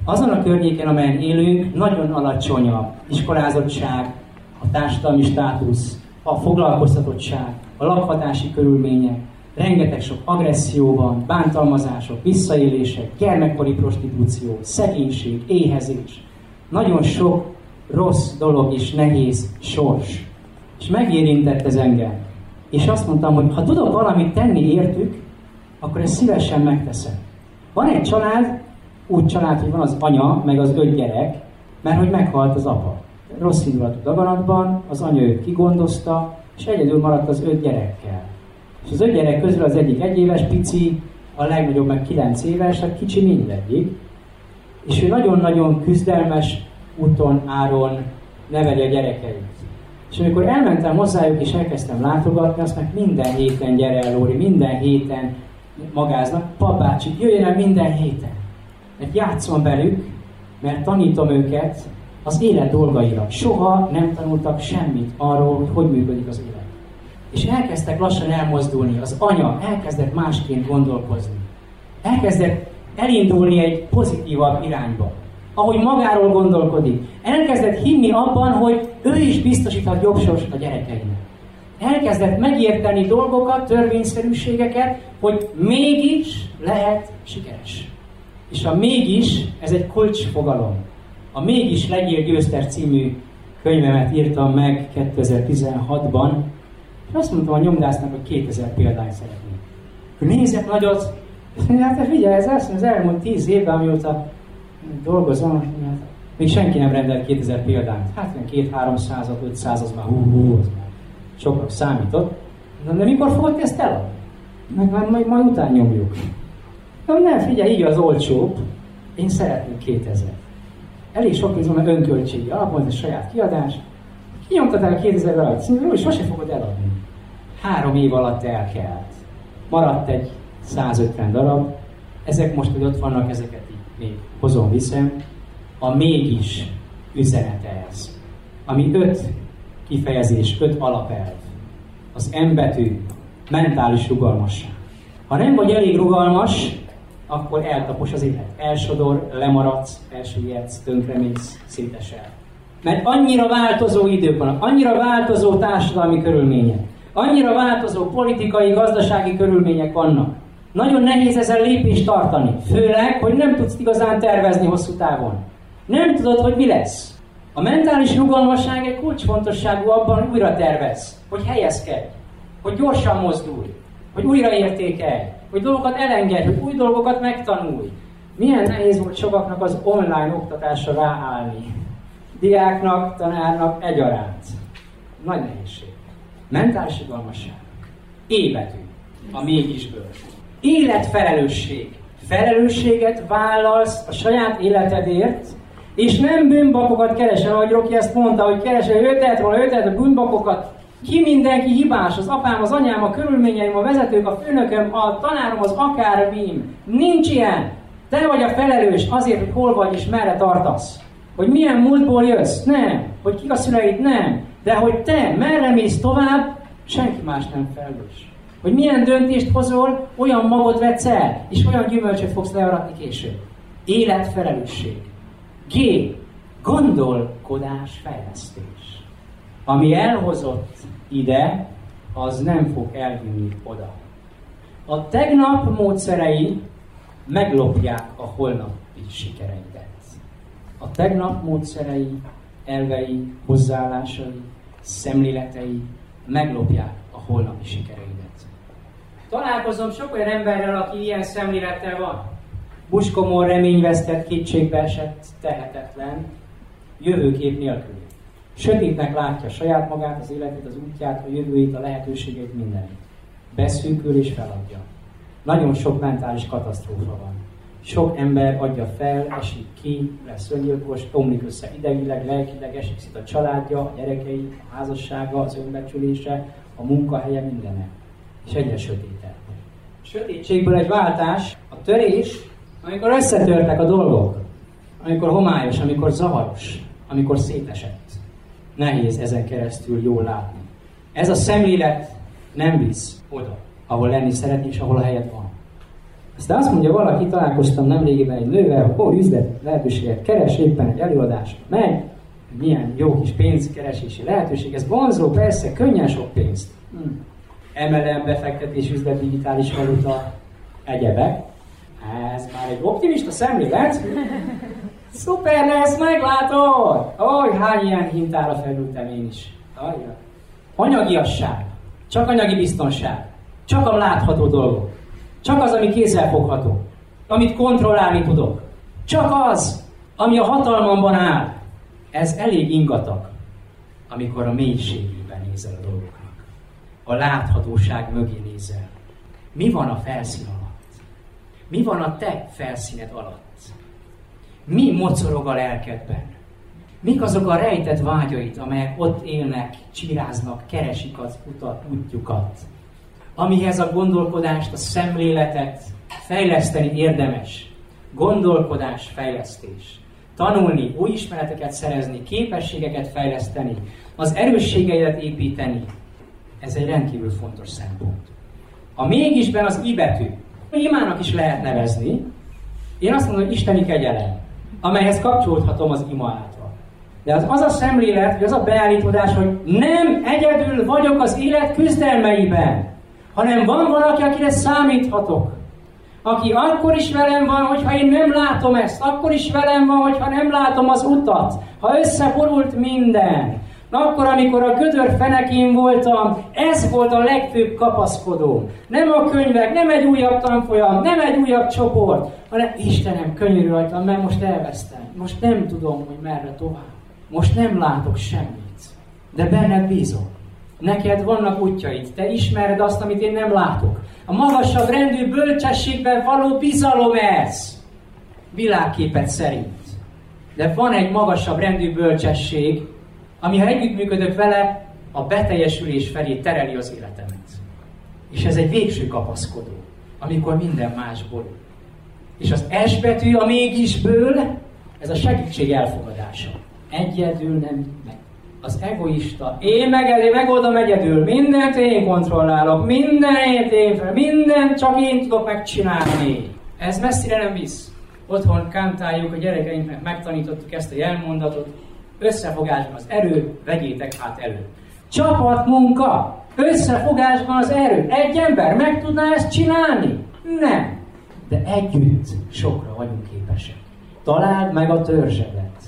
S3: Azon a környéken, amelyen élünk, nagyon alacsony a iskolázottság, a társadalmi státusz, a foglalkoztatottság, a lakhatási körülmények, rengeteg sok agresszió van, bántalmazások, visszaélések, gyermekkori prostitúció, szegénység, éhezés. Nagyon sok rossz dolog és nehéz sors. És megérintett ez engem. És azt mondtam, hogy ha tudok valamit tenni értük, akkor ezt szívesen megteszem. Van egy család, úgy család, hogy van az anya, meg az öt gyerek, mert hogy meghalt az apa. Rossz indulatú daganatban, az anya őt kigondozta, és egyedül maradt az öt gyerekkel. És az öt gyerek közül az egyik egy éves pici, a legnagyobb meg kilenc éves, a kicsi mindegyik. És ő nagyon-nagyon küzdelmes úton, áron neveli a gyerekeit. És amikor elmentem hozzájuk és elkezdtem látogatni, azt meg minden héten gyere el, Lóri, minden héten magáznak, papácsik, jöjjön el minden héten. Mert játszom velük, mert tanítom őket az élet dolgaira. Soha nem tanultak semmit arról, hogy hogy működik az élet. És elkezdtek lassan elmozdulni. Az anya elkezdett másként gondolkozni. Elkezdett elindulni egy pozitívabb irányba. Ahogy magáról gondolkodik. Elkezdett hinni abban, hogy ő is biztosíthat jobb sorsot a gyerekeinek. Elkezdett megérteni dolgokat, törvényszerűségeket, hogy mégis lehet sikeres. És a mégis, ez egy kulcsfogalom. A Mégis legyél győztes című könyvemet írtam meg 2016-ban, és azt mondtam a nyomdásznak, hogy 2000 példányt szeretnék. Nézek nagyot, hát figyelj, ez az elmúlt 10 évben, amióta dolgozom, hát még senki nem rendelt 2000 példányt. Hát 2-300, 500, az már hú, hú, az már sokra számított. De, de mikor fogod ezt eladni? Meg már majd, majd után nyomjuk. Na nem, figyelj, így az olcsóbb. Én szeretnék 2000 elég sok pénz van, mert önköltségi alapon, ez saját kiadás. Kinyomtatál 2000 alatt, és sose fogod eladni. Három év alatt elkelt. Maradt egy 150 darab. Ezek most, hogy ott vannak, ezeket még hozom, viszem. A mégis üzenete ez. Ami öt kifejezés, öt alapelv. Az M betű, mentális rugalmasság. Ha nem vagy elég rugalmas, akkor eltapos az élet. Elsodor, lemaradsz, elsüllyedsz, tönkremész, szétesel. Mert annyira változó idők vannak, annyira változó társadalmi körülmények, annyira változó politikai, gazdasági körülmények vannak. Nagyon nehéz ezzel lépést tartani, főleg, hogy nem tudsz igazán tervezni hosszú távon. Nem tudod, hogy mi lesz. A mentális rugalmasság egy kulcsfontosságú abban, újra tervez, hogy helyezkedj, hogy gyorsan mozdulj, hogy újraértékelj, hogy dolgokat elengedj, hogy új dolgokat megtanulj. Milyen nehéz volt sokaknak az online oktatásra ráállni. Diáknak, tanárnak egyaránt. Nagy nehézség. Mentális rugalmasság. Évetű. A mégisből. Életfelelősség. Felelősséget vállalsz a saját életedért, és nem bűnbakokat keresel, ahogy Roki ezt mondta, hogy keresel, ő tehet volna, a bűnbakokat, ki mindenki hibás, az apám, az anyám, a körülményeim, a vezetők, a főnököm, a tanárom, az akármim. Nincs ilyen. Te vagy a felelős azért, hogy hol vagy és merre tartasz. Hogy milyen múltból jössz? Nem. Hogy kik a szüleid? Nem. De hogy te merre mész tovább, senki más nem felelős. Hogy milyen döntést hozol, olyan magot vetsz el, és olyan gyümölcsöt fogsz learatni később. Életfelelősség. G. Gondolkodás fejlesztés. Ami elhozott ide, az nem fog elvinni oda. A tegnap módszerei meglopják a holnapi sikereidet. A tegnap módszerei, elvei, hozzáállásai, szemléletei meglopják a holnapi sikereidet. Találkozom sok olyan emberrel, aki ilyen szemlélettel van. Buskomor reményvesztett, kétségbeesett, tehetetlen, jövőkép nélkül. Sötétnek látja saját magát, az életét, az útját, a jövőjét, a lehetőségét, mindenit. beszűkül és feladja. Nagyon sok mentális katasztrófa van. Sok ember adja fel, esik ki, lesz öngyilkos, omlik össze idegileg, lelkileg, esik szét a családja, a gyerekei, a házassága, az önbecsülése, a munkahelye, mindene. És egyre sötétebb. A sötétségből egy váltás, a törés, amikor összetörtek a dolgok, amikor homályos, amikor zavaros, amikor szétesett. Nehéz ezen keresztül jól látni. Ez a szemlélet nem visz oda, ahol lenni szeretni, és ahol a helyed van. Aztán azt mondja valaki, találkoztam nemrégiben egy nővel, hogy üzlet lehetőséget keres, éppen egy előadás megy, milyen jó kis pénzkeresési lehetőség, ez vonzó, persze, könnyen sok pénzt. Hm. MLM, befektetés, üzlet, digitális valuta, egyebek. Ez már egy optimista szemlélet. Szuper lesz, meglátod! Ó, hány ilyen hintára felültem én is. Ajja. Anyagiasság. Csak anyagi biztonság. Csak a látható dolgok. Csak az, ami kézzelfogható. Amit kontrollálni tudok. Csak az, ami a hatalmamban áll. Ez elég ingatag, amikor a mélységében nézel a dolgoknak. A láthatóság mögé nézel. Mi van a felszín alatt? Mi van a te felszíned alatt? Mi mocorog a lelkedben? Mik azok a rejtett vágyait, amelyek ott élnek, csiráznak, keresik az utat, útjukat? Amihez a gondolkodást, a szemléletet fejleszteni érdemes. Gondolkodás, fejlesztés. Tanulni, új ismereteket szerezni, képességeket fejleszteni, az erősségeidet építeni. Ez egy rendkívül fontos szempont. A mégisben az i betű, imának is lehet nevezni, én azt mondom, hogy isteni kegyelem, amelyhez kapcsolódhatom az ima által. De az, az a szemlélet, vagy az a beállítódás, hogy nem egyedül vagyok az élet küzdelmeiben, hanem van valaki, akire számíthatok. Aki akkor is velem van, hogyha én nem látom ezt, akkor is velem van, hogyha nem látom az utat, ha összeborult minden. Akkor, amikor a gödör fenekén voltam, ez volt a legfőbb kapaszkodó. Nem a könyvek, nem egy újabb tanfolyam, nem egy újabb csoport, hanem Istenem, könyörű rajtam, mert most elvesztem. Most nem tudom, hogy merre tovább. Most nem látok semmit. De benned bízom. Neked vannak útjaid, te ismered azt, amit én nem látok. A magasabb rendű bölcsességben való bizalom ez. Világképet szerint. De van egy magasabb rendű bölcsesség, ami ha együttműködök vele, a beteljesülés felé tereli az életemet. És ez egy végső kapaszkodó, amikor minden más borul. És az S betű a mégisből, ez a segítség elfogadása. Egyedül nem meg. Az egoista. Én meg megoldom egyedül. Mindent én kontrollálok. Mindenét én fel. Mindent csak én tudok megcsinálni. Ez messzire nem visz. Otthon kántáljuk a gyerekeinknek, megtanítottuk ezt a jelmondatot. Összefogásban az erő, vegyétek hát elő. Csapatmunka. Összefogásban az erő. Egy ember meg tudná ezt csinálni? Nem. De együtt sokra vagyunk képesek. Találd meg a törzsedet.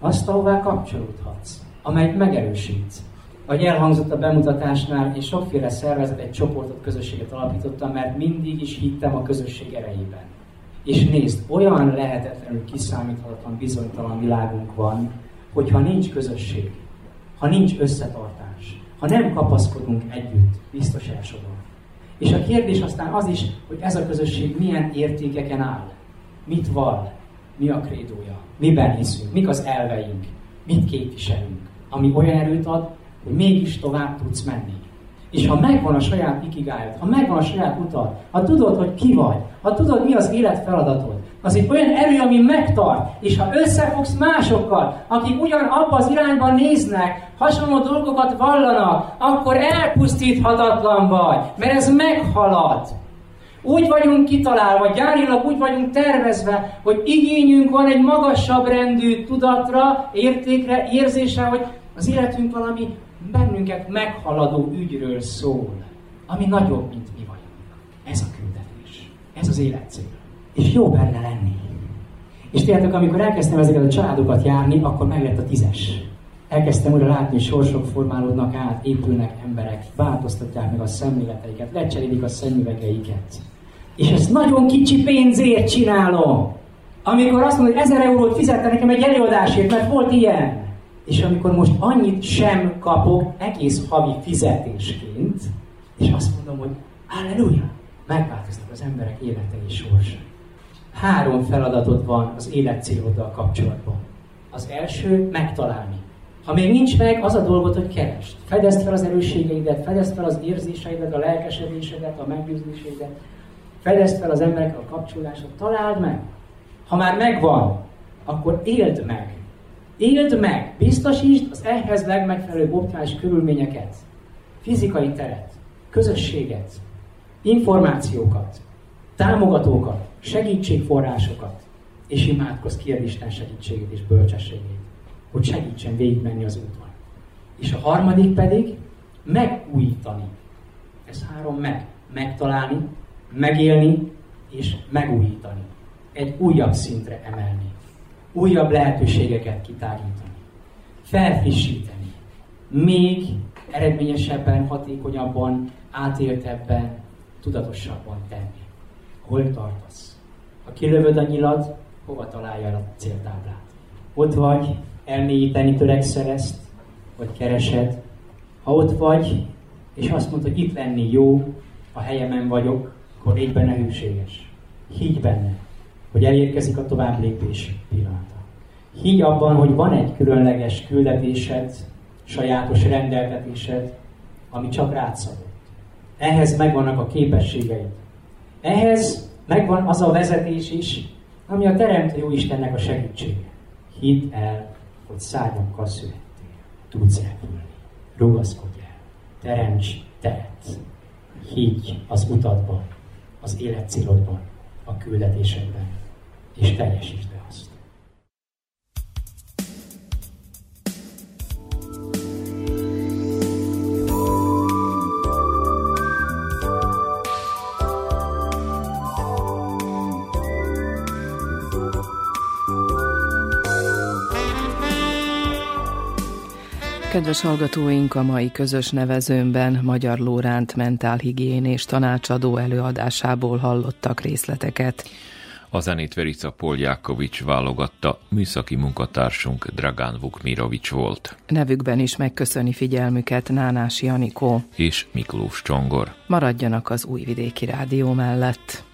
S3: Azt, ahová kapcsolódhatsz, amelyet megerősít. Ahogy elhangzott a bemutatásnál, én sokféle szervezet, egy csoportot, közösséget alapítottam, mert mindig is hittem a közösség erejében. És nézd, olyan lehetetlenül kiszámíthatatlan, bizonytalan világunk van, hogyha nincs közösség, ha nincs összetartás, ha nem kapaszkodunk együtt, biztos elsodor. És a kérdés aztán az is, hogy ez a közösség milyen értékeken áll, mit val, mi a krédója, miben hiszünk, mik az elveink, mit képviselünk, ami olyan erőt ad, hogy mégis tovább tudsz menni. És ha megvan a saját ikigájod, ha megvan a saját utad, ha tudod, hogy ki vagy, ha tudod, mi az élet feladatod, az egy olyan erő, ami megtart, és ha összefogsz másokkal, akik ugyan abba az irányban néznek, hasonló dolgokat vallanak, akkor elpusztíthatatlan vagy, mert ez meghalad. Úgy vagyunk kitalálva, gyárilag úgy vagyunk tervezve, hogy igényünk van egy magasabb rendű tudatra, értékre, érzésre, hogy az életünk valami bennünket meghaladó ügyről szól, ami nagyobb, mint mi vagyunk. Ez a küldetés. Ez az életcél. És jó benne lenni. És tudjátok, amikor elkezdtem ezeket a családokat járni, akkor meglett a tízes. Elkezdtem újra látni, hogy sorsok formálódnak át, épülnek emberek, változtatják meg a szemléleteiket, lecserélik a szemüvegeiket. És ezt nagyon kicsi pénzért csinálom. Amikor azt mondom, hogy ezer eurót fizette nekem egy előadásért, mert volt ilyen. És amikor most annyit sem kapok egész havi fizetésként, és azt mondom, hogy Halleluja! Megváltoztak az emberek élete és sorsa. Három feladatod van az életcéloddal kapcsolatban. Az első megtalálni. Ha még nincs meg, az a dolgot, hogy keresd. Fedezd fel az erősségeidet, fedezd fel az érzéseidet, a lelkesedésedet, a meggyőzésédet, fedezd fel az emberekkel a kapcsolásod, találd meg. Ha már megvan, akkor éld meg. Éld meg, biztosítsd az ehhez legmegfelelőbb optimális körülményeket, fizikai teret, közösséget, információkat, támogatókat, segítségforrásokat, és imádkozz ki Isten segítségét és bölcsességét, hogy segítsen végigmenni az úton. És a harmadik pedig megújítani. Ez három meg. Megtalálni, megélni és megújítani. Egy újabb szintre emelni. Újabb lehetőségeket kitágítani. Felfrissíteni. Még eredményesebben, hatékonyabban, átéltebben, tudatosabban tenni. Hol tartasz? Ha kilövöd a nyilad, hova találja a céltáblát? Ott vagy, elmélyíteni törekszel ezt, vagy keresed. Ha ott vagy, és azt mondod, hogy itt lenni jó, a helyemen vagyok, akkor légy benne hűséges. Higgy benne, hogy elérkezik a tovább lépés pillanata. Higgy abban, hogy van egy különleges küldetésed, sajátos rendeltetésed, ami csak rád szabott. Ehhez megvannak a képességeid. Ehhez megvan az a vezetés is, ami a Teremtő Jó Istennek a segítsége. Hidd el, hogy szárnyakkal születtél. Tudsz repülni. Rugaszkodj el. Teremts teret. Higgy az utadban, az életcélodban, a küldetésedben, és teljesítsd be
S1: Kedves hallgatóink, a mai közös nevezőmben Magyar Lóránt mentálhigiénés tanácsadó előadásából hallottak részleteket.
S2: A zenét Verica Poljákovics válogatta, műszaki munkatársunk Dragán Vukmirovics volt.
S1: Nevükben is megköszöni figyelmüket Nánás Janikó
S2: és Miklós Csongor.
S1: Maradjanak az Újvidéki Rádió mellett.